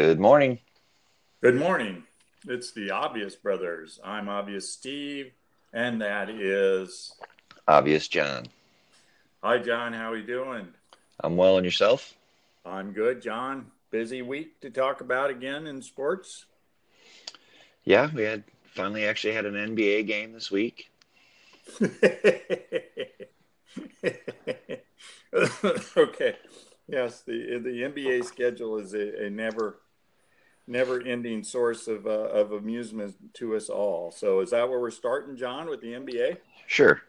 Good morning. Good morning. It's the Obvious Brothers. I'm Obvious Steve, and that is Obvious John. Hi, John. How are you doing? I'm well, and yourself? I'm good, John. Busy week to talk about again in sports. Yeah, we had finally actually had an NBA game this week. okay. Yes, the the NBA schedule is a, a never never ending source of uh, of amusement to us all. So is that where we're starting, John, with the NBA? Sure.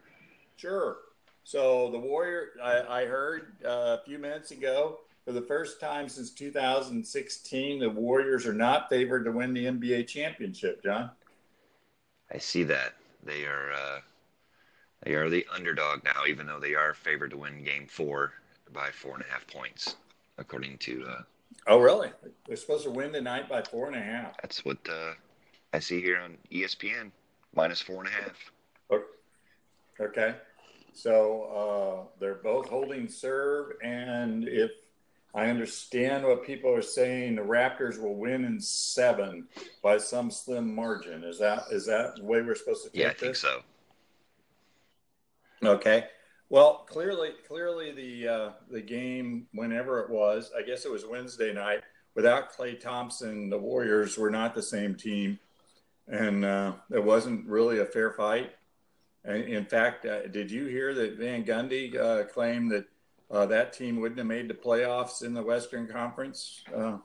Sure. So the Warrior, I, I heard uh, a few minutes ago, for the first time since 2016, the Warriors are not favored to win the NBA championship. John. I see that they are uh, they are the underdog now, even though they are favored to win Game Four by four and a half points, according to. Uh, oh, really? They're supposed to win tonight by four and a half. That's what uh, I see here on ESPN, minus four and a half. Okay. So uh, they're both holding serve, and if I understand what people are saying, the Raptors will win in seven by some slim margin. Is that is that the way we're supposed to take Yeah, I this? think so. Okay. Well, clearly, clearly the uh, the game, whenever it was, I guess it was Wednesday night. Without Klay Thompson, the Warriors were not the same team, and uh, it wasn't really a fair fight. And in fact, uh, did you hear that Van Gundy uh, claimed that uh, that team wouldn't have made the playoffs in the Western Conference uh,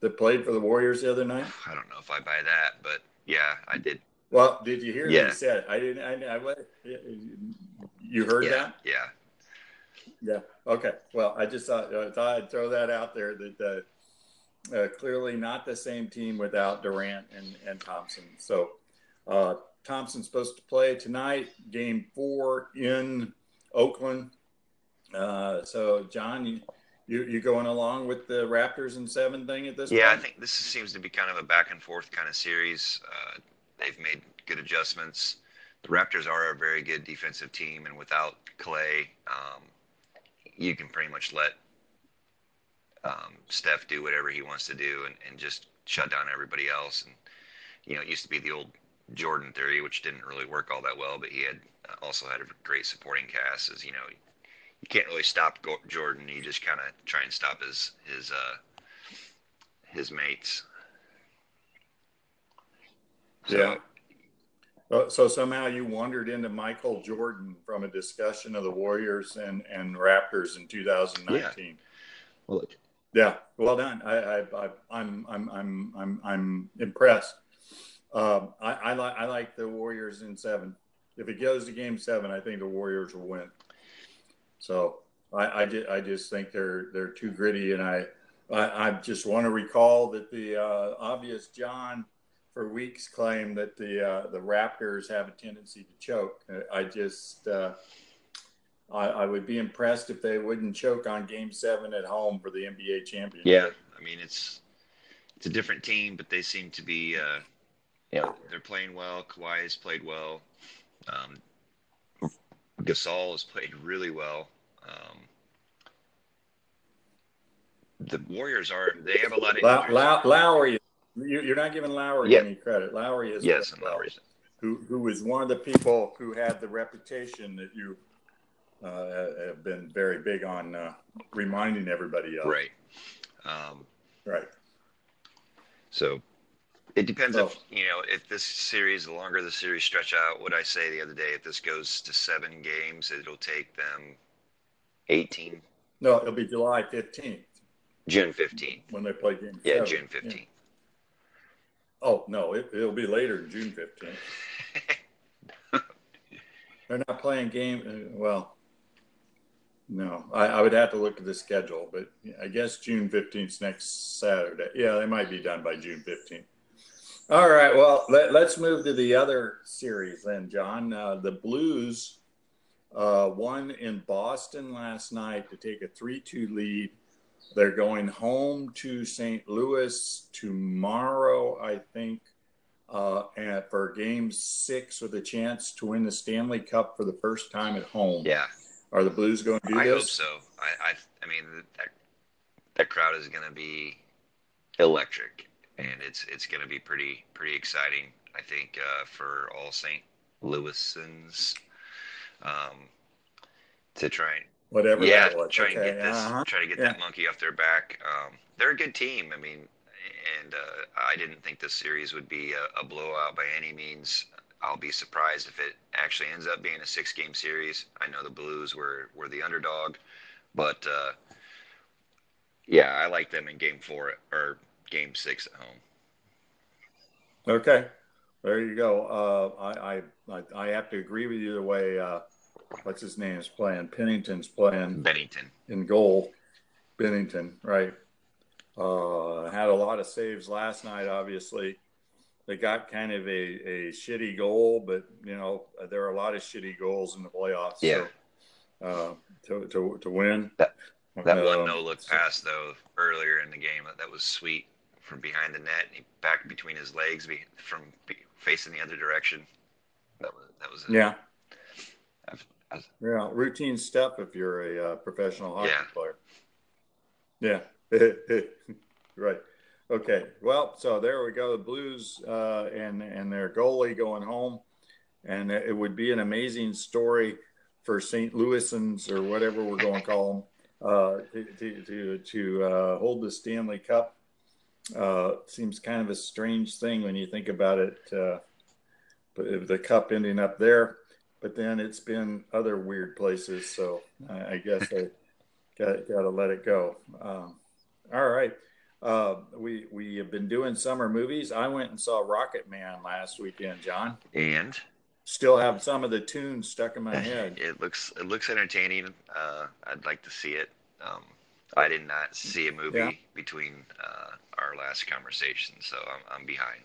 that played for the Warriors the other night? I don't know if I buy that, but yeah, I did. Well, did you hear Yeah. what he said? I didn't. I, I, you heard yeah, that? yeah. Yeah. Okay. Well, I just thought, I thought I'd throw that out there that uh, uh, clearly not the same team without Durant and, and Thompson. So uh, Thompson's supposed to play tonight, game four in Oakland. Uh, so, John, you, you, you going along with the Raptors and seven thing at this point? Yeah, I think this seems to be kind of a back and forth kind of series. Uh, they've made good adjustments. The Raptors are a very good defensive team, and without Klay, um, you can pretty much let um, Steph do whatever he wants to do and, and just shut down everybody else. And you know, it used to be the old Jordan theory, which didn't really work all that well, but he had uh, also had a great supporting cast. As you know, you can't really stop Go- Jordan. You just kind of try and stop his his uh, his mates. So, Yeah. So somehow you wandered into Michael Jordan from a discussion of the Warriors and, and Raptors in 2019. Well, Yeah, well done. I, I, I I'm, I'm, I'm, I'm, I'm impressed. Um, I, I like, I like the Warriors in seven. If it goes to Game Seven, I think the Warriors will win. So I, I, just, I just think they're, they're too gritty, and I, I, I just want to recall that the uh, obvious John for weeks claimed that the uh, the Raptors have a tendency to choke. I just. Uh, I, I would be impressed if they wouldn't choke on Game Seven at home for the NBA championship. yeah, I mean it's it's a different team, but they seem to be, uh, you know, they're playing well. Kawhi has played well. Um, Gasol has played really well. Um, the Warriors are they have a lot of Low, injuries. Low, Lowry, you, you're not giving Lowry Yeah. any credit. Lowry is yes, and Lowry's who who was one of the people who had the reputation that you uh, have been very big on uh, reminding everybody of. right. Um, Right. So it depends Oh. if you know if this series, the longer the series stretch out. What I say the other day, if this goes to seven games, it'll take them 18, No, it'll be July 15th June fifteenth. when they play Game Yeah, Seven. June 15. Oh no, it, it'll be later June 15th. They're not playing game. uh, Well, no, I, I would have to look at the schedule, but I guess June 15th next Saturday. Yeah, they might be done by June 15th. All right. Well, let, us move to the other series then, John. Uh, the Blues uh, won in Boston last night to take a 3 2 lead. They're going home to St. Louis tomorrow, I think, uh, and for game six with a chance to win the Stanley Cup for the first time at home. Yeah, Are the Blues going to do I this? hope so. I, I, I mean, that that crowd is going to be electric, and it's it's going to be pretty pretty exciting. I think uh, for all St. Louisans um, to try and whatever. yeah, try and Okay, get this, uh-huh. try to get Yeah. that monkey off their back. Um, they're a good team. I mean, and uh, I didn't think this series would be a, a blowout by any means. I'll be surprised if it actually ends up being a six-game series. I know the Blues were were the underdog, but uh, yeah, I like them in Game Four or Game Six at home. Okay, there you go. Uh, I, I I I have to agree with you the way uh, what's his name is playing. Pennington's playing Binnington. in goal. Binnington, right? Uh, had a lot of saves last night. Obviously, they got kind of a, a shitty goal, but you know there are a lot of shitty goals in the playoffs. Yeah. So, uh, to, to to win That- That one Um, no look pass though earlier in the game that, that was sweet from behind the net. He back between his legs from facing the other direction. That was that was Yeah. I've- I've- Yeah, routine stuff if you're a uh, professional hockey Yeah. player. Yeah. right. Okay. Well, so there we go. The Blues uh, and and their goalie going home, and it would be an amazing story for St. Louisans or whatever we're going to call them uh, to to to, to uh, hold the Stanley Cup. Uh, seems kind of a strange thing when you think about it. Uh, but the cup ending up there, but then it's been other weird places. So I, I guess I got got to let it go. Um, all right. Uh, we we have been doing summer movies. I went and saw Rocketman last weekend, John. and Still have some of the tunes stuck in my head. it looks it looks entertaining. Uh, I'd like to see it. Um, I did not see a movie Yeah. between uh, our last conversation, so I'm, I'm behind.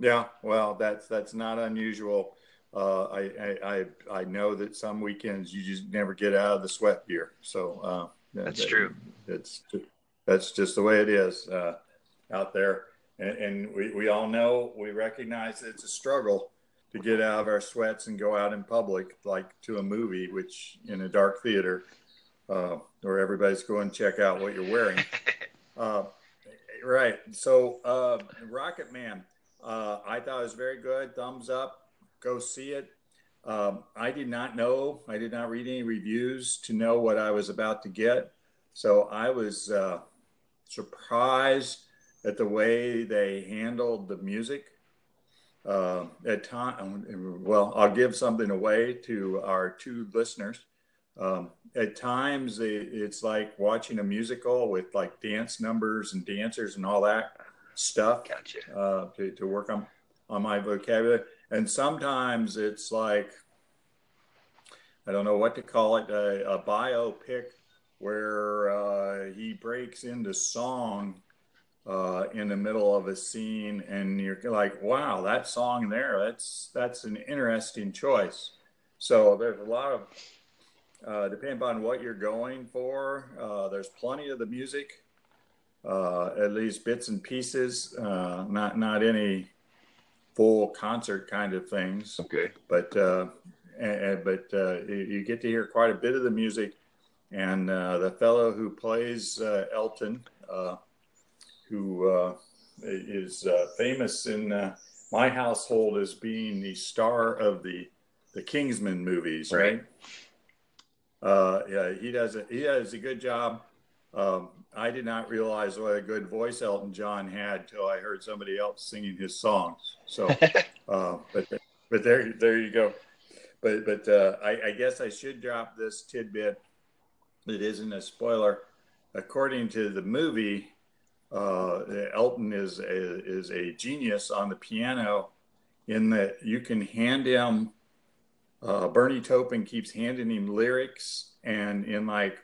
Yeah, well, that's that's not unusual. Uh, I, I I I know that some weekends you just never get out of the sweat gear. So uh, That's that- true. It's that's just the way it is uh, out there, and, and we, we all know we recognize that it's a struggle to get out of our sweats and go out in public, like to a movie, which in a dark theater, uh, where everybody's going to check out what you're wearing. Uh, right. So, uh, Rocketman, uh, I thought it was very good. Thumbs up. Go see it. Um, I did not know, I did not read any reviews to know what I was about to get. So I was uh, surprised at the way they handled the music. Uh, at time, well, I'll give something away to our two listeners. Um, at times, it, it's like watching a musical with like dance numbers and dancers and all that stuff Gotcha. uh, to, to work on on my vocabulary. And sometimes it's like I don't know what to call it a, a biopic where uh, he breaks into song uh, in the middle of a scene, and you're like, "Wow, that song there that's that's an interesting choice." So there's a lot of uh, depending on what you're going for. Uh, there's plenty of the music uh, at least bits and pieces, uh, not not any full concert kind of things, Okay. but uh, and, but uh, you, get to hear quite a bit of the music. And uh, the fellow who plays uh, Elton, uh, who uh, is uh, famous in uh, my household as being the star of the the Kingsman movies, right? Right. Uh, yeah, he does a, he does a good job. Um, I did not realize what a good voice Elton John had till I heard somebody else singing his songs. So, uh, but but there there you go. But but uh, I, I guess I should drop this tidbit. It isn't a spoiler. According to the movie, uh, Elton is a, is a genius on the piano, in that you can hand him. Uh, Bernie Taupin keeps handing him lyrics, and in like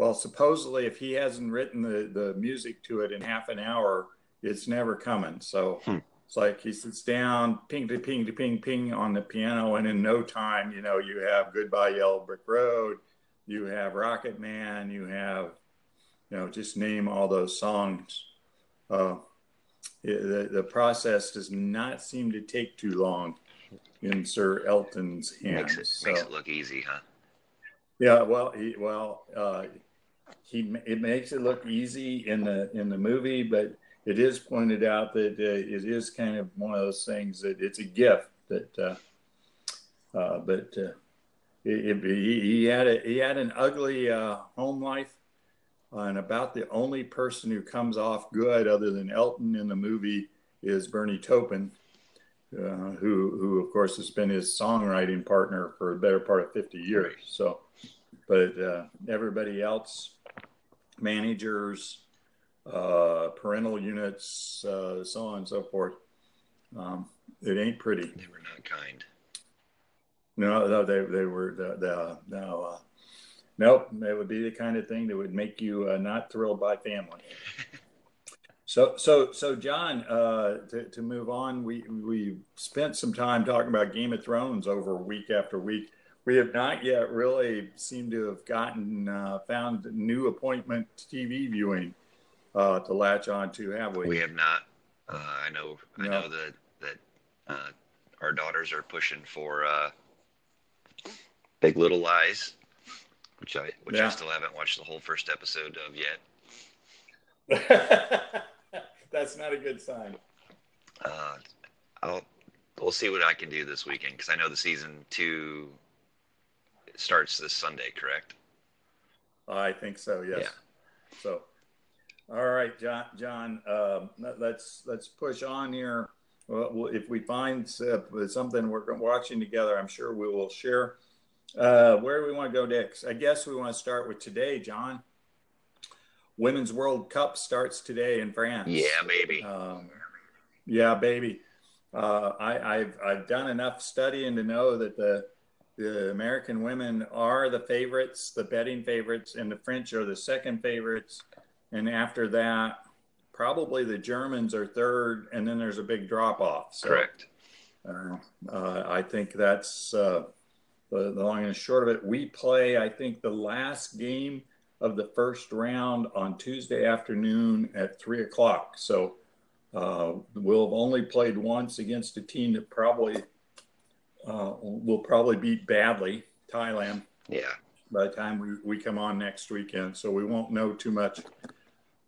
well, supposedly, if he hasn't written the, the music to it in half an hour, it's never coming. So Hmm. it's like he sits down, ping to ping to ping ping on the piano, and in no time, you know, you have Goodbye Yellow Brick Road, you have Rocket Man, you have, you know, just name all those songs. Uh, the, the process does not seem to take too long in Sir Elton's hands. makes it So- makes it look easy, huh? yeah, well, he, well, uh, he it makes it look easy in the in the movie, but it is pointed out that uh, it is kind of one of those things that it's a gift that. Uh, uh, but uh, it, it, he, he, had a he had an ugly uh, home life, and about the only person who comes off good, other than Elton in the movie, is Bernie Taupin, uh, who who of course has been his songwriting partner for a better part of 50 years. So, but uh, everybody else, managers, uh, parental units, uh, so on and so forth. Um, it ain't pretty. They were not kind. No, no, they they were the, the no. Uh, nope, it would be the kind of thing that would make you uh, not thrilled by family. So, so, so, John. Uh, to, to move on, we we spent some time talking about Game of Thrones over week after week. We have not yet really seemed to have gotten uh, found new appointment TV viewing uh, to latch on to, have we? We have not. Uh, I know. I know that that uh, our daughters are pushing for uh, Big Little Lies, which I which yeah. I still haven't watched the whole first episode of yet. That's not a good sign. Uh, I'll we'll see what I can do this weekend because I know the season two starts this Sunday, correct? I think so. Yes. Yeah. So, all right, John. John, um, let's let's push on here. Well, if we find uh, something we're watching together, I'm sure we will share. Uh, where do we want to go next? I guess we want to start with today, John. Women's World Cup starts today in France. Yeah, baby. Um, yeah, baby. Uh, I, have I've done enough studying to know that the the American women are the favorites, the betting favorites, and the French are the second favorites. And after that, probably the Germans are third, and then there's a big drop off. So, Correct. Uh, uh, I think that's uh, the, the long and short of it. We play, I think, the last game of the first round on Tuesday afternoon at three o'clock. So uh, we'll have only played once against a team that probably uh, will probably beat badly Thailand. Yeah. By the time we, we come on next weekend, so we won't know too much.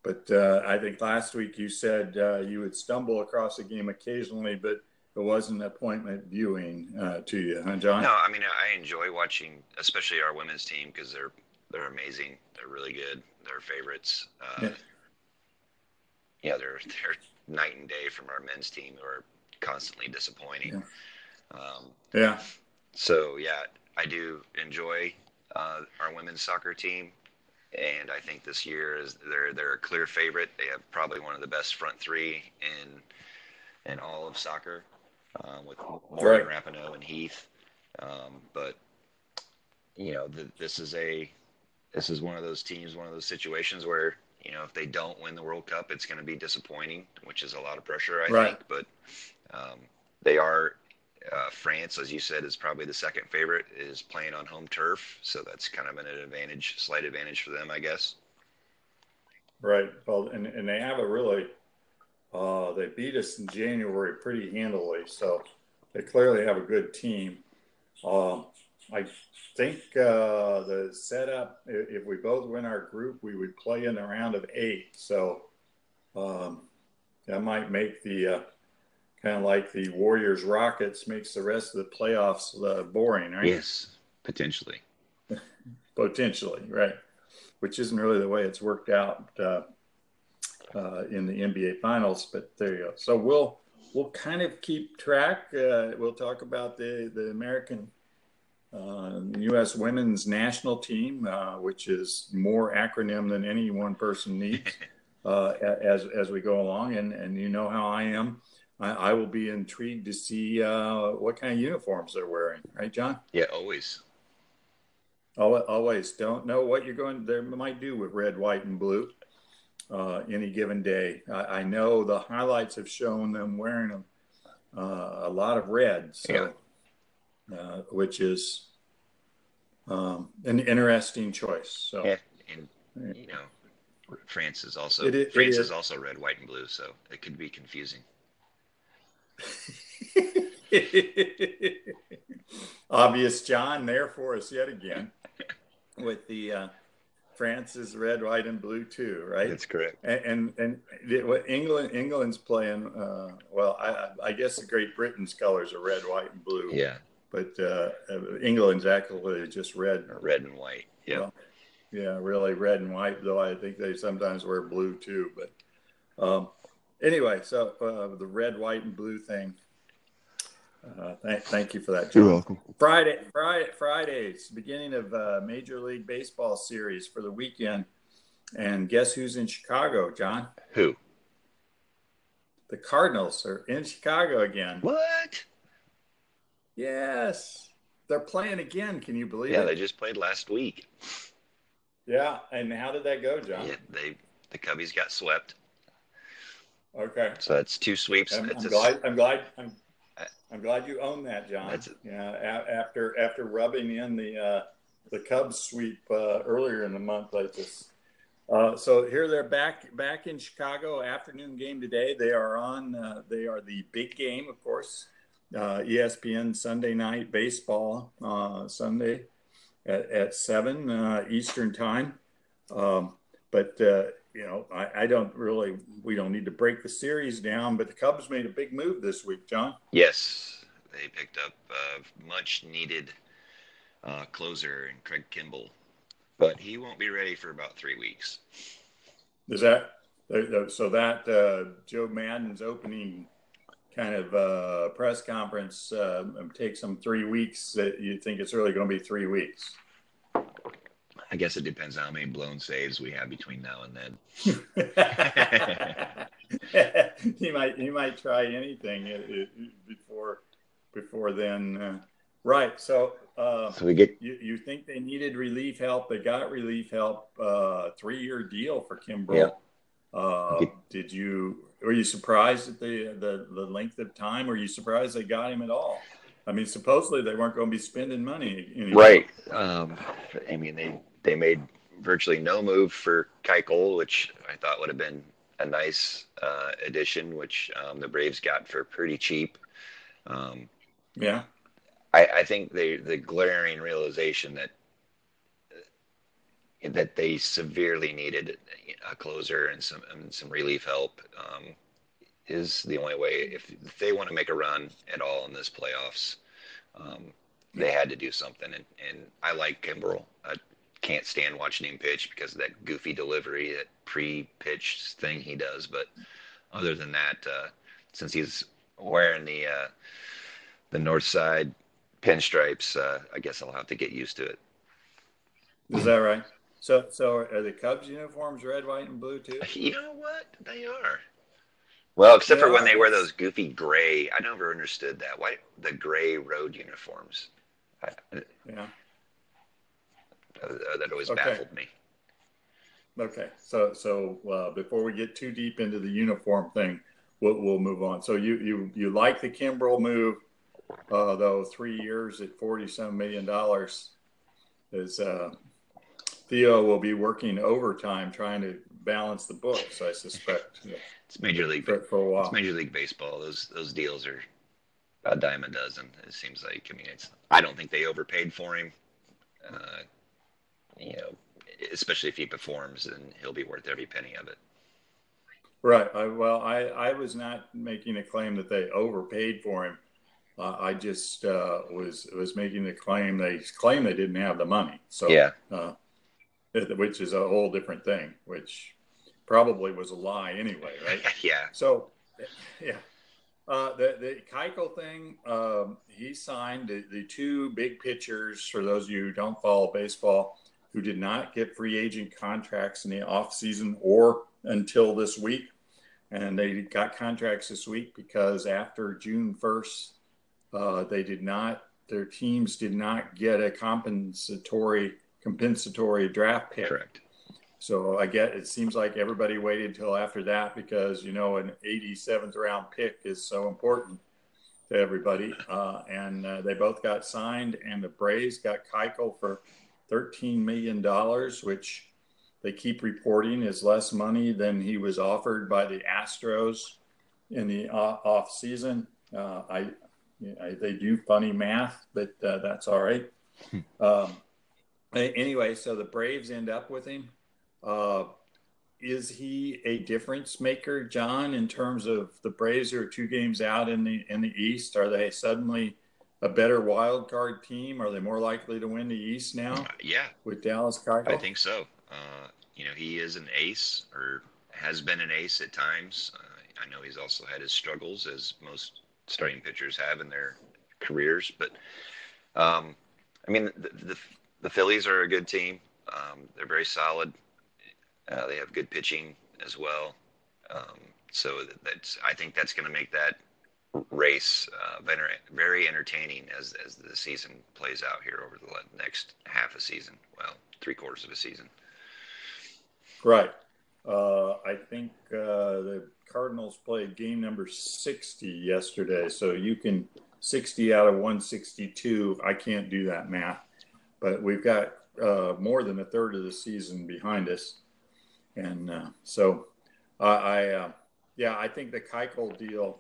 But uh, I think last week you said uh, you would stumble across a game occasionally, but it wasn't appointment viewing uh, to you, huh, John? No, I mean I enjoy watching, especially our women's team because they're they're amazing. They're really good. They're favorites. Uh, yeah. yeah, they're they're night and day from our men's team who are constantly disappointing. Yeah. Um, yeah. So yeah, I do enjoy uh, our women's soccer team, and I think this year is they're they're a clear favorite. They have probably one of the best front three in in all of soccer, um, with Morgan right. Rapinoe and Heath. Um, but you know, the, this is a this is one of those teams, one of those situations where you know if they don't win the World Cup, it's going to be disappointing, which is a lot of pressure, I right. think. But um, they are uh, France, as you said, is probably the second favorite. Is playing on home turf, so that's kind of an advantage, slight advantage for them, I guess. Right. Well, and and they have a really uh, they beat us in January pretty handily, so they clearly have a good team. Um, I think uh, the setup, if we both win our group, we would play in the round of eight. So um, that might make the uh, kind of like the Warriors Rockets makes the rest of the playoffs uh, boring, right? Yes, potentially. potentially, right. Which isn't really the way it's worked out uh, uh, in the NBA Finals, but there you go. So we'll we'll kind of keep track. Uh, we'll talk about the the American uh, U.S. women's national team, uh, which is more acronym than any one person needs uh, as as we go along. And and you know how I am. I, I will be intrigued to see uh, what kind of uniforms they're wearing. Right, John? Yeah, always. Always don't know what you're going. They might do with red, white, and blue. Uh, any given day. I, I, know the highlights have shown them wearing them, uh, a lot of red. So yeah uh, which is um, an interesting choice. So, yeah, and you know, France is also it France is. is also red, white, and blue, so it could be confusing. Obvious, John, there for us yet again with the uh, France is red, white, and blue too, right? That's correct. And and, and what England England's playing. Uh, well, I, I guess the Great Britain's colors are red, white, and blue. Yeah. But uh, England's actually just red. Red and white. Yeah. Well, yeah, really red and white. Though I think they sometimes wear blue too. But um, anyway, so uh, the red, white, and blue thing. Uh, th- thank you for that. John. You're welcome. Friday, Friday, Fridays, beginning of uh, Major League Baseball series for the weekend. And guess who's in Chicago, John? Who? The Cardinals are in Chicago again. What? Yes, they're playing again. Can you believe yeah, it? Yeah, they just played last week. Yeah, and how did that go, John? Yeah, they the Cubbies got swept. Okay. So that's two sweeps. I'm, I'm glad. I'm glad. I'm, I'm glad you own that, John. Yeah. A- after after rubbing in the uh, the Cubs sweep uh, earlier in the month, I just. Uh, so here they're back back in Chicago. Afternoon game today. They are on. Uh, they are the big game, of course. Uh, ESPN Sunday night baseball uh, Sunday at, at seven Eastern time. Um, but you know, I, I, don't really, we don't need to break the series down, but the Cubs made a big move this week, John. Yes. They picked up a much needed uh, closer in Craig Kimbrel, but he won't be ready for about three weeks. Is that so? That uh, Joe Maddon's opening kind of uh, press conference uh, takes them three weeks. That you think it's really going to be three weeks? I guess it depends on how many blown saves we have between now and then. he might he might try anything before before then. Uh, right. So, uh, so we get you, you think they needed relief help? They got relief help. Uh, three year deal for Kimbrel. Yeah. Uh, did you were you surprised at the, the the length of time? Were you surprised they got him at all? I mean, supposedly they weren't going to be spending money. Anymore. Right. Um, I mean, they they made virtually no move for Keuchel, which I thought would have been a nice uh, addition, which um, the Braves got for pretty cheap. Um, yeah, I, I think the the glaring realization that that they severely needed a closer and some and some relief help um, is the only way if, if, they want to make a run at all in this playoffs. Um, they had to do something, and, and I like Kimbrel. I, can't stand watching him pitch because of that goofy delivery, that pre-pitch thing he does. But other than that, uh, since he's wearing the uh, the north side pinstripes, uh, I guess I'll have to get used to it. Is that right? So, so are the Cubs uniforms red, white, and blue too? You know what? They are. Well, except they for are. when they wear those goofy gray. I never understood that. Why the gray road uniforms? yeah. Uh, that always okay. baffled me. Okay, so so uh, before we get too deep into the uniform thing, we'll, we'll move on. So you you you like the Kimbrel move, uh, though three years at forty seven million dollars is uh, Theo will be working overtime trying to balance the books. I suspect. it's major league for, for a while. It's major league baseball. Those those deals are a dime a dozen. It seems like. I mean, it's. I don't think they overpaid for him. Uh, you know, especially if he performs, then he'll be worth every penny of it. Right. I, well, I, I was not making a claim that they overpaid for him. Uh, I just uh, was was making the claim they claim they didn't have the money. So yeah, uh, which is a whole different thing, which probably was a lie anyway, right? yeah. So yeah, uh, the the Keuchel thing, um, he signed the, the, two big pitchers. For those of you who don't follow baseball, who did not get free agent contracts in the offseason or until this week. And they got contracts this week because after June 1st, uh, they did not, their teams did not get a compensatory compensatory draft pick. Correct. So I get it seems like everybody waited until after that because you know an 87th round pick is so important to everybody. Uh, and uh, they both got signed, and the Braves got Keuchel for $13 million, which they keep reporting is less money than he was offered by the Astros in the off season. Uh, I, I, they do funny math, but uh, that's all right. Hmm. Um, anyway, so the Braves end up with him. Uh, is he a difference maker, John, in terms of the Braves are two games out in the in the East? Are they suddenly a better wild card team? Are they more likely to win the East now? Uh, yeah, with Dallas Keuchel? I think so. Uh, you know, he is an ace, or has been an ace at times. Uh, I know he's also had his struggles, as most starting pitchers have in their careers. But um, I mean, the, the, the Phillies are a good team. Um, they're very solid. Uh, they have good pitching as well. Um, so that's I think that's going to make that race uh, very entertaining as as the season plays out here over the next half a season. Well, three quarters of a season. Right. Uh, I think uh, the Cardinals played game number 60 yesterday. So you can 60 out of 162. I can't do that math, but we've got uh, more than a third of the season behind us. And uh, so I, uh, yeah, I think the Keuchel deal.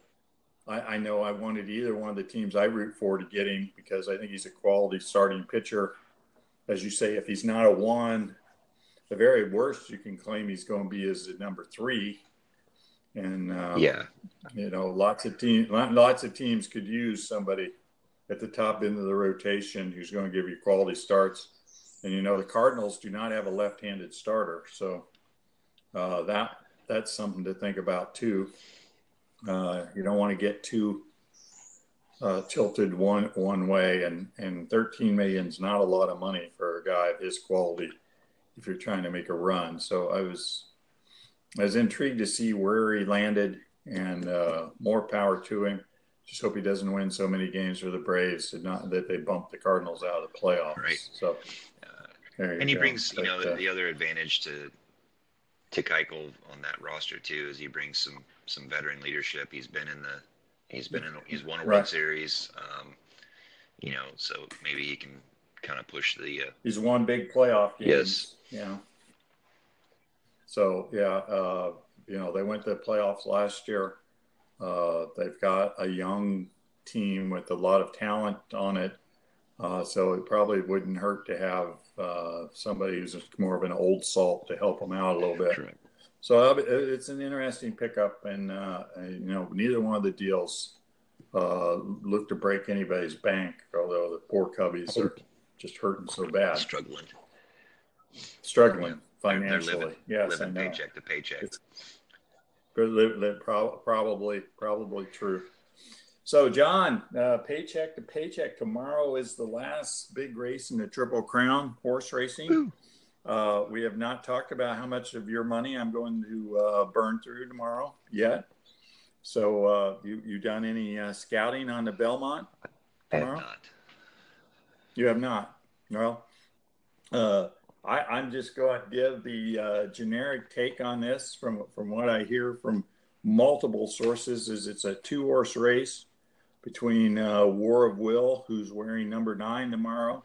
I, I, know I wanted either one of the teams I root for to get him because I think he's a quality starting pitcher. As you say, if he's not a one, the very worst you can claim he's going to be is a number three. And um, yeah, you know, lots of teams, lots of teams could use somebody at the top end of the rotation who's going to give you quality starts. And you know, the Cardinals do not have a left-handed starter, so uh, that that's something to think about too. Uh, you don't want to get too uh, tilted one one way, and and 13 million is not a lot of money for a guy of his quality if you're trying to make a run. So I was I was intrigued to see where he landed, and uh, more power to him. Just hope he doesn't win so many games for the Braves, and not that they bump the Cardinals out of the playoffs. Right. So, and he go. brings, but, you know, uh, the other advantage to to Keuchel on that roster too is he brings some some veteran leadership. He's been in the he's been in he's won a World Series. Um, you know, so maybe he can kind of push the. Uh, he's won big playoff games. Yes. Yeah. So yeah, uh, you know they went to the playoffs last year. Uh, they've got a young team with a lot of talent on it, uh, so it probably wouldn't hurt to have uh, somebody who's more of an old salt to help them out a little bit. Correct. So it's an interesting pickup, and uh, you know neither one of the deals uh, look to break anybody's bank, although the poor Cubbies are just hurting so bad. Struggling. Struggling financially. They're living, yes, living paycheck to paycheck. It's, probably probably true. So, John, uh, paycheck to paycheck. Tomorrow is the last big race in the Triple Crown horse racing. Uh, we have not talked about how much of your money I'm going to uh, burn through tomorrow yet. So, uh, you you done any uh, scouting on the Belmont tomorrow? I have not. You have not. Well, uh, I, am just going to give the uh, generic take on this from from what I hear from multiple sources. Is it's a two horse race between uh, War of Will, who's wearing number nine tomorrow,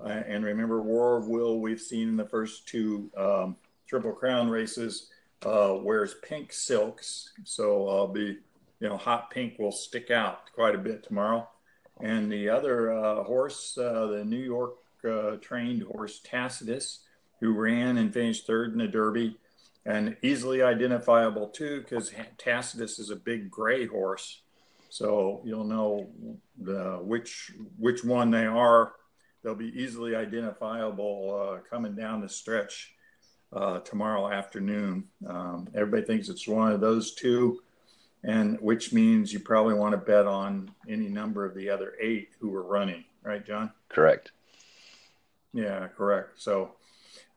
uh, and remember War of Will we've seen in the first two um, Triple Crown races uh, wears pink silks, so I'll be you know hot pink will stick out quite a bit tomorrow. And the other uh, horse, uh, the New York uh, trained horse Tacitus, who ran and finished third in the Derby, and easily identifiable too, because Tacitus is a big gray horse, so you'll know the, which which one they are. They'll be easily identifiable uh, coming down the stretch uh, tomorrow afternoon. Um, everybody thinks it's one of those two, and which means you probably want to bet on any number of the other eight who are running, right, John? Correct. Yeah, correct. So,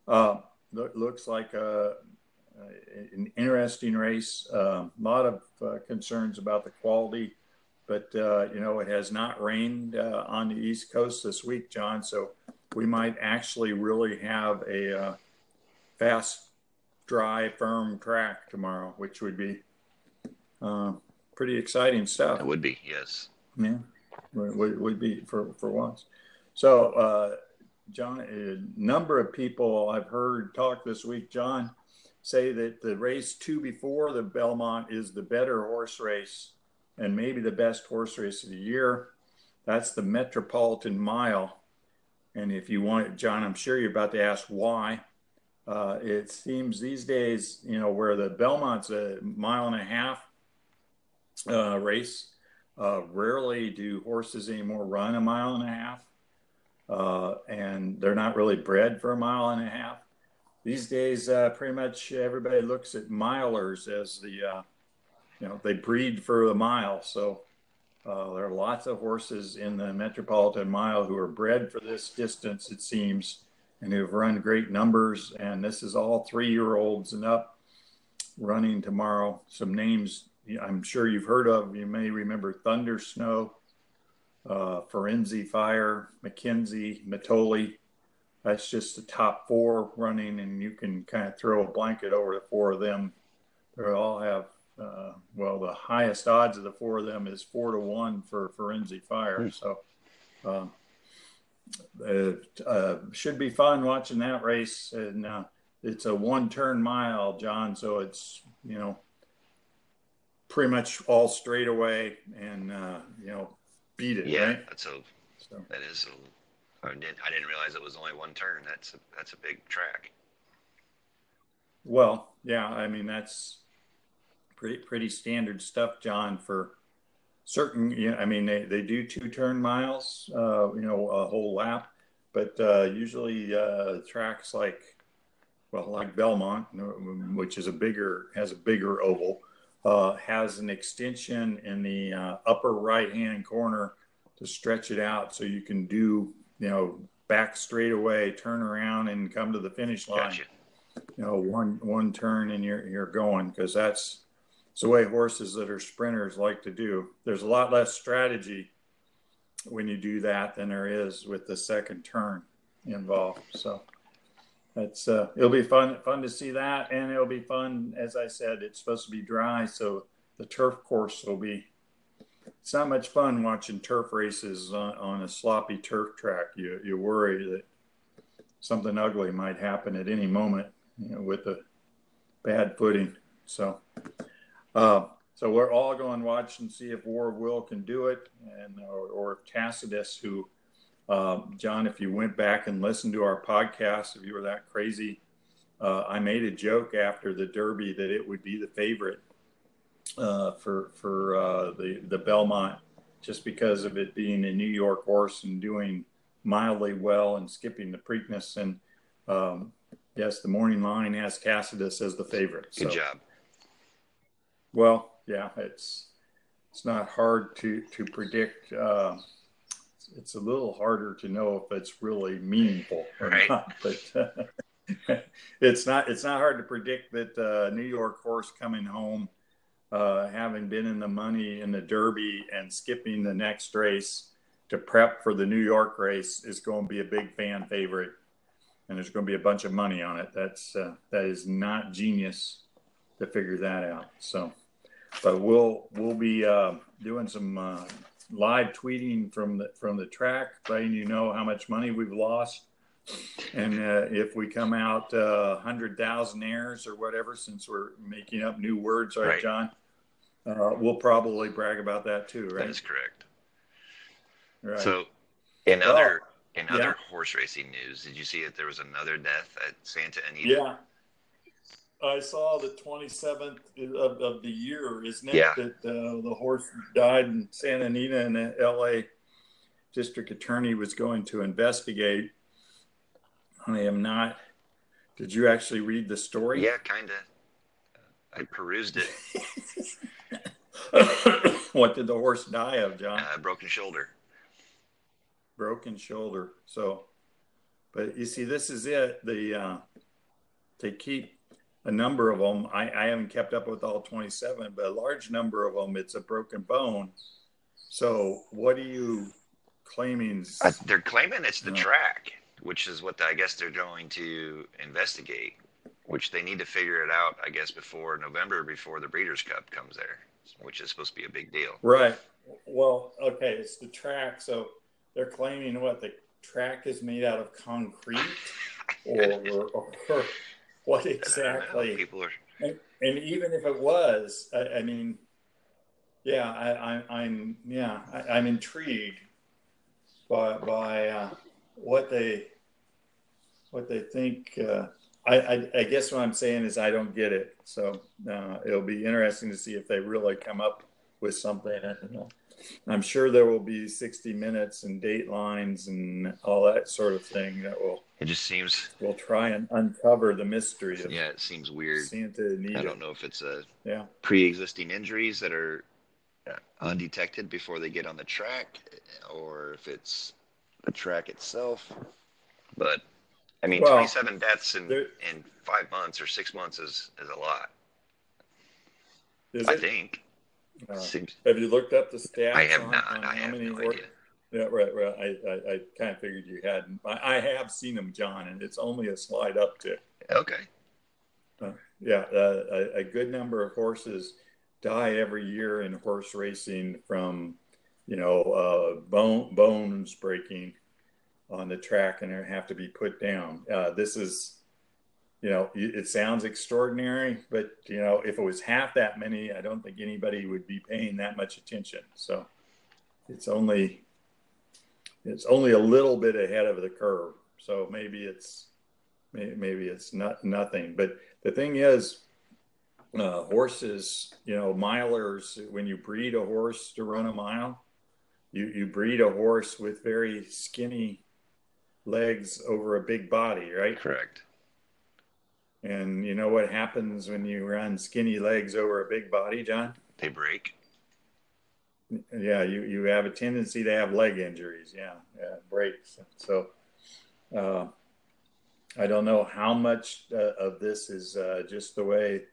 uh, looks like a, an interesting race. A uh, lot of uh, concerns about the quality, but uh, you know it has not rained uh, on the East Coast this week, John. So we might actually really have a uh, fast, dry, firm track tomorrow, which would be pretty exciting stuff. It would be, yes. Yeah, would, would be for for once. So John, a number of people I've heard talk this week, John, say that the race two before the Belmont is the better horse race and maybe the best horse race of the year. That's the Metropolitan Mile. And if you want, John, I'm sure you're about to ask why. Uh, it seems these days, you know, where the Belmont's a mile and a half uh, race, uh, rarely do horses anymore run a mile and a half. Uh, and they're not really bred for a mile and a half. These days, uh, pretty much everybody looks at milers as the, uh, you know, they breed for the mile. So uh, there are lots of horses in the Metropolitan Mile who are bred for this distance, it seems, and who've run great numbers. And this is all three year olds and up running tomorrow. Some names I'm sure you've heard of. You may remember Thunder Snow, uh, Firenze Fire, McKinzie, Mitole That's just the top four running, and you can kind of throw a blanket over the four of them. They all have uh, well, the highest odds of the four of them is four to one for Firenze Fire. Mm. So, um, it uh, should be fun watching that race. And uh, it's a one turn mile, John. So it's, you know, pretty much all straight away and, uh, you know, beat it. Yeah. Right? That's a, so. that is, a, I didn't, I didn't realize it was only one turn. That's a, that's a big track. Well, yeah. I mean, that's, pretty pretty standard stuff, John, for certain. You know, I mean, they, they do two turn miles, uh, you know, a whole lap, but uh, usually uh, tracks like, well, like Belmont, which is a bigger has a bigger oval, uh, has an extension in the uh, upper right hand corner to stretch it out, so you can do you know back straight away, turn around, and come to the finish line. Gotcha. You know, one one turn and you're you're going because that's it's the way horses that are sprinters like to do. There's a lot less strategy when you do that than there is with the second turn involved. So it's uh, it'll be fun fun to see that, and it'll be fun. As I said, it's supposed to be dry, so the turf course will be. It's not much fun watching turf races on, on a sloppy turf track. You you worry that something ugly might happen at any moment you know, with the bad footing. So uh, so we're all going to watch and see if War of Will can do it, and or, or if Tacitus, who um, John, if you went back and listened to our podcast, if you were that crazy, uh, I made a joke after the Derby that it would be the favorite uh, for for uh, the the Belmont, just because of it being a New York horse and doing mildly well and skipping the Preakness. And um, yes, the morning line has Tacitus as the favorite. Good so, job. Well, yeah, it's it's not hard to to predict. Uh, it's a little harder to know if it's really meaningful or right. not, but uh, it's not it's not hard to predict that uh, New York horse coming home, uh, having been in the money in the Derby and skipping the next race to prep for the New York race is going to be a big fan favorite, and there's going to be a bunch of money on it. That's uh, that is not genius to figure that out. So. But we'll we'll be uh, doing some uh, live tweeting from the from the track, letting you know how much money we've lost, and uh, if we come out uh, hundred thousand airs or whatever, since we're making up new words, right, right. John? Uh, we'll probably brag about that too, right? That is correct. Right. So, in well, other in other yeah. horse racing news, did you see that there was another death at Santa Anita? Yeah, I saw the 27th of, of the year, isn't it? Yeah. That uh, the horse died in Santa Anita, and the LA district attorney was going to investigate. I am not. Did you actually read the story? Yeah, kind of. I perused it. what did the horse die of, John? Uh, broken shoulder. Broken shoulder. So, but you see, this is it. The uh, they keep a number of them. I, I haven't kept up with all 27, but a large number of them, it's a broken bone. So, what are you claiming? Uh, they're claiming it's the track, which is what the, I guess they're going to investigate, which they need to figure it out, I guess, before November, before the Breeders' Cup comes there, which is supposed to be a big deal. Right. Well, okay, it's the track. So, they're claiming what the track is made out of concrete or, or, or what exactly people are and, and, even if it was i, I mean yeah I, am I'm yeah I, am intrigued by by uh, what they what they think. Uh, I, I, I guess what I'm saying is I don't get it. So uh, it'll be interesting to see if they really come up with something. And, I'm sure there will be 60 minutes and datelines and all that sort of thing that will. It just seems. We'll try and uncover the mystery. Of yeah, it seems weird. Santa I don't know if it's a yeah pre-existing injuries that are uh, undetected before they get on the track, or if it's the track itself. But I mean, Well, 27 deaths in there- in five months or six months is is a lot. Is I it? think. Uh, Seems. have you looked up the stats? I have on- not. on I have many no wor- idea. Yeah, right, right. I, I, I kind of figured you hadn't. I, I have seen them, John, and it's only a slight uptick. Okay. Yeah, uh, a, a good number of horses die every year in horse racing from, you know, uh, bone bones breaking on the track and they have to be put down. Uh, this is, you know, it sounds extraordinary, but you know, if it was half that many, I don't think anybody would be paying that much attention. So, it's only, it's only a little bit ahead of the curve. So maybe it's maybe it's not nothing, but the thing is, uh, horses, you know, milers, when you breed a horse to run a mile, you, you breed a horse with very skinny legs over a big body, right? Correct. And you know what happens when you run skinny legs over a big body, John? They break. Yeah, you, you have a tendency to have leg injuries. Yeah, yeah breaks. So, uh, I don't know how much uh, of this is uh, just the way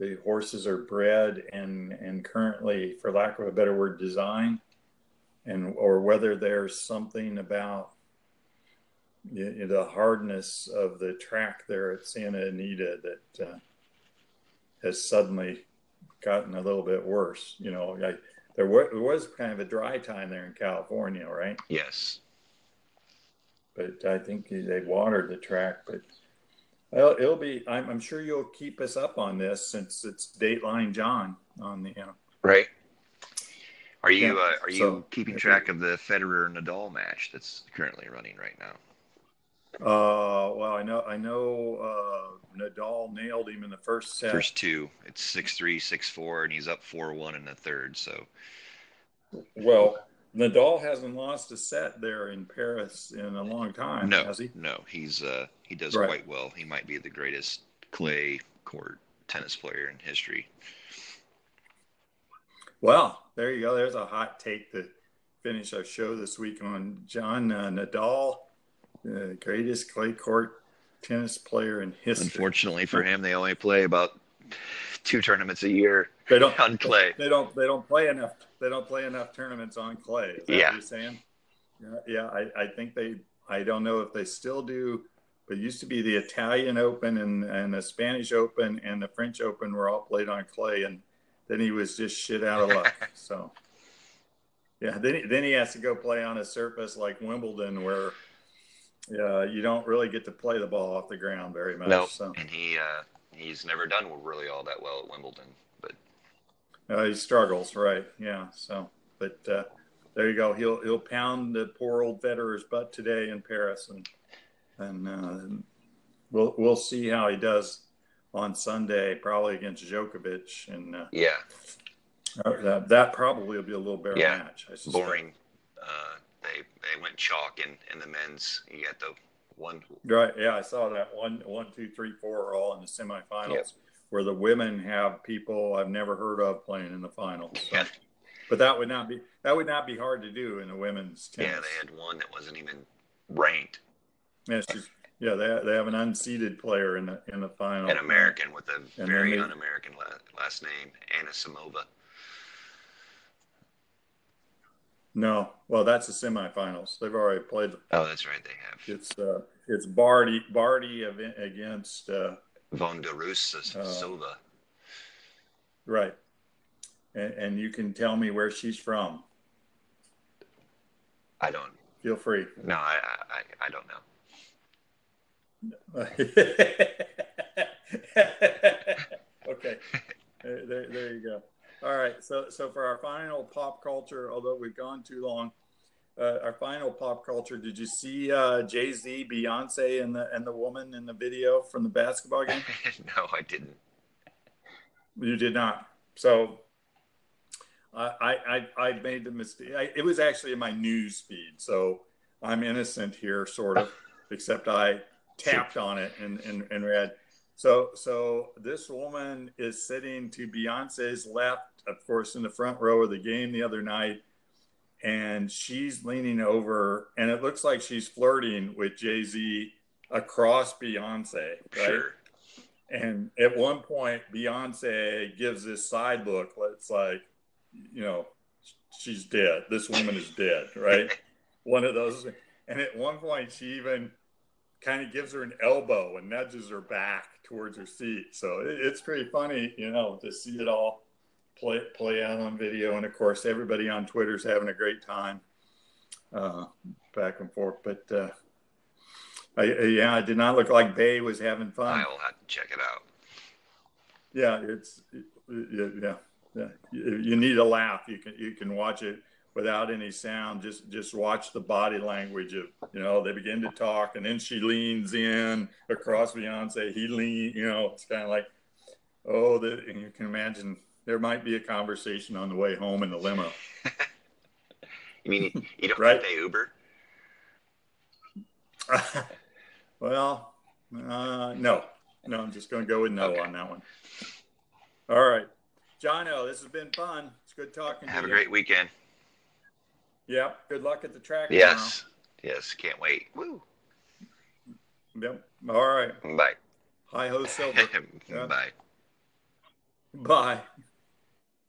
the horses are bred and and currently, for lack of a better word, designed, and or whether there's something about y- the hardness of the track there at Santa Anita that uh, has suddenly gotten a little bit worse. You know, I, there, wa- there was kind of a dry time there in California, right? Yes. but I think they watered the track. But well, it'll be. I'm, I'm sure you'll keep us up on this since it's Dateline John on the. You know, Right. Are you Yeah, uh, are you so- keeping track of the Federer Nadal match that's currently running right now? Uh, well, I know I know uh, Nadal nailed him in the first set. First two, it's six three, six four, and he's up four one in the third. So Well, Nadal hasn't lost a set there in Paris in a long time, no, has he? no, he's uh he does Right. quite well. He might be the greatest clay court tennis player in history. Well, there you go. There's a hot take to finish our show this week on John uh, Nadal, the greatest clay court tennis player in history. Unfortunately for him, they only play about two tournaments a year They don't on clay. They don't. They don't play enough. They don't play enough tournaments on clay. Yeah. you're saying? Yeah. Yeah. I, I think they. I don't know if they still do, but it used to be the Italian Open and and the Spanish Open and the French Open were all played on clay, and then he was just shit out of luck. so. Yeah. Then then he has to go play on a surface like Wimbledon where. Yeah, you don't really get to play the ball off the ground very much. No, So. and he uh, he's never done really all that well at Wimbledon. But Uh, he struggles, right? Yeah. So, but uh, there you go. He'll he'll pound the poor old Federer's butt today in Paris, and and uh, we'll we'll see how he does on Sunday, probably against Djokovic, and uh, yeah, that, that probably will be a little better Yeah. match. I suspect. boring. Uh, they went chalk in in the men's. You got the one. Right. Yeah, I saw that one, one, two, three, four are all in the semifinals, Yep. where the women have people I've never heard of playing in the finals. So. Yeah. But that would not be that would not be hard to do in the women's tennis. Yeah, they had one that wasn't even ranked. Yeah, just, yeah, they they have an unseeded player in the in the final. An American with a then very they- un-American last name, Anisimova. No, well, that's the semifinals. They've already played. Oh, that's right. They have It's uh, it's Barty Barty against uh, Von der Roos Uh, Silva. right, and, and you can tell me where she's from. I don't. Feel free. No, I I, I don't know. okay, there, there you go. All right, so so for our final pop culture, although we've gone too long, uh, our final pop culture. Did you see uh, Jay Z, Beyonce, and the and the woman in the video from the basketball game? no, I didn't. You did not. So I I I made the mistake. I, it was actually in my news feed, so I'm innocent here, sort of, except I tapped on it and, and, and read. So so this woman is sitting to Beyonce's left, of course, in the front row of the game the other night, and she's leaning over, and it looks like she's flirting with Jay Z across Beyonce, right? Sure. And at one point, Beyonce gives this side look. It's like, you know, she's dead. This woman is dead, right? one of those. And at one point, she even kind of gives her an elbow and nudges her back towards her seat. So it's pretty funny, you know, to see it all play play out on video. And of course, everybody on Twitter's having a great time uh, back and forth. But uh, I, yeah, it did not look like Bey was having fun. I'll have to check it out. Yeah, it's yeah, yeah. You, you need a laugh. You can you can watch it without any sound. Just just watch the body language of you know they begin to talk and then she leans in across Beyonce. He lean you know it's kind of like oh the, and you can imagine there might be a conversation on the way home in the limo. you mean you don't right? pay Uber? well, uh, no, no. I'm just going to go with no okay. on that one. All right, John O, this has been fun. It's good talking. Have a you. great weekend. Yeah. Good luck at the track. Yes. Tomorrow. Yes. Can't wait. Woo. Yep. All right. Bye. Hi ho, Silver. Bye. Bye.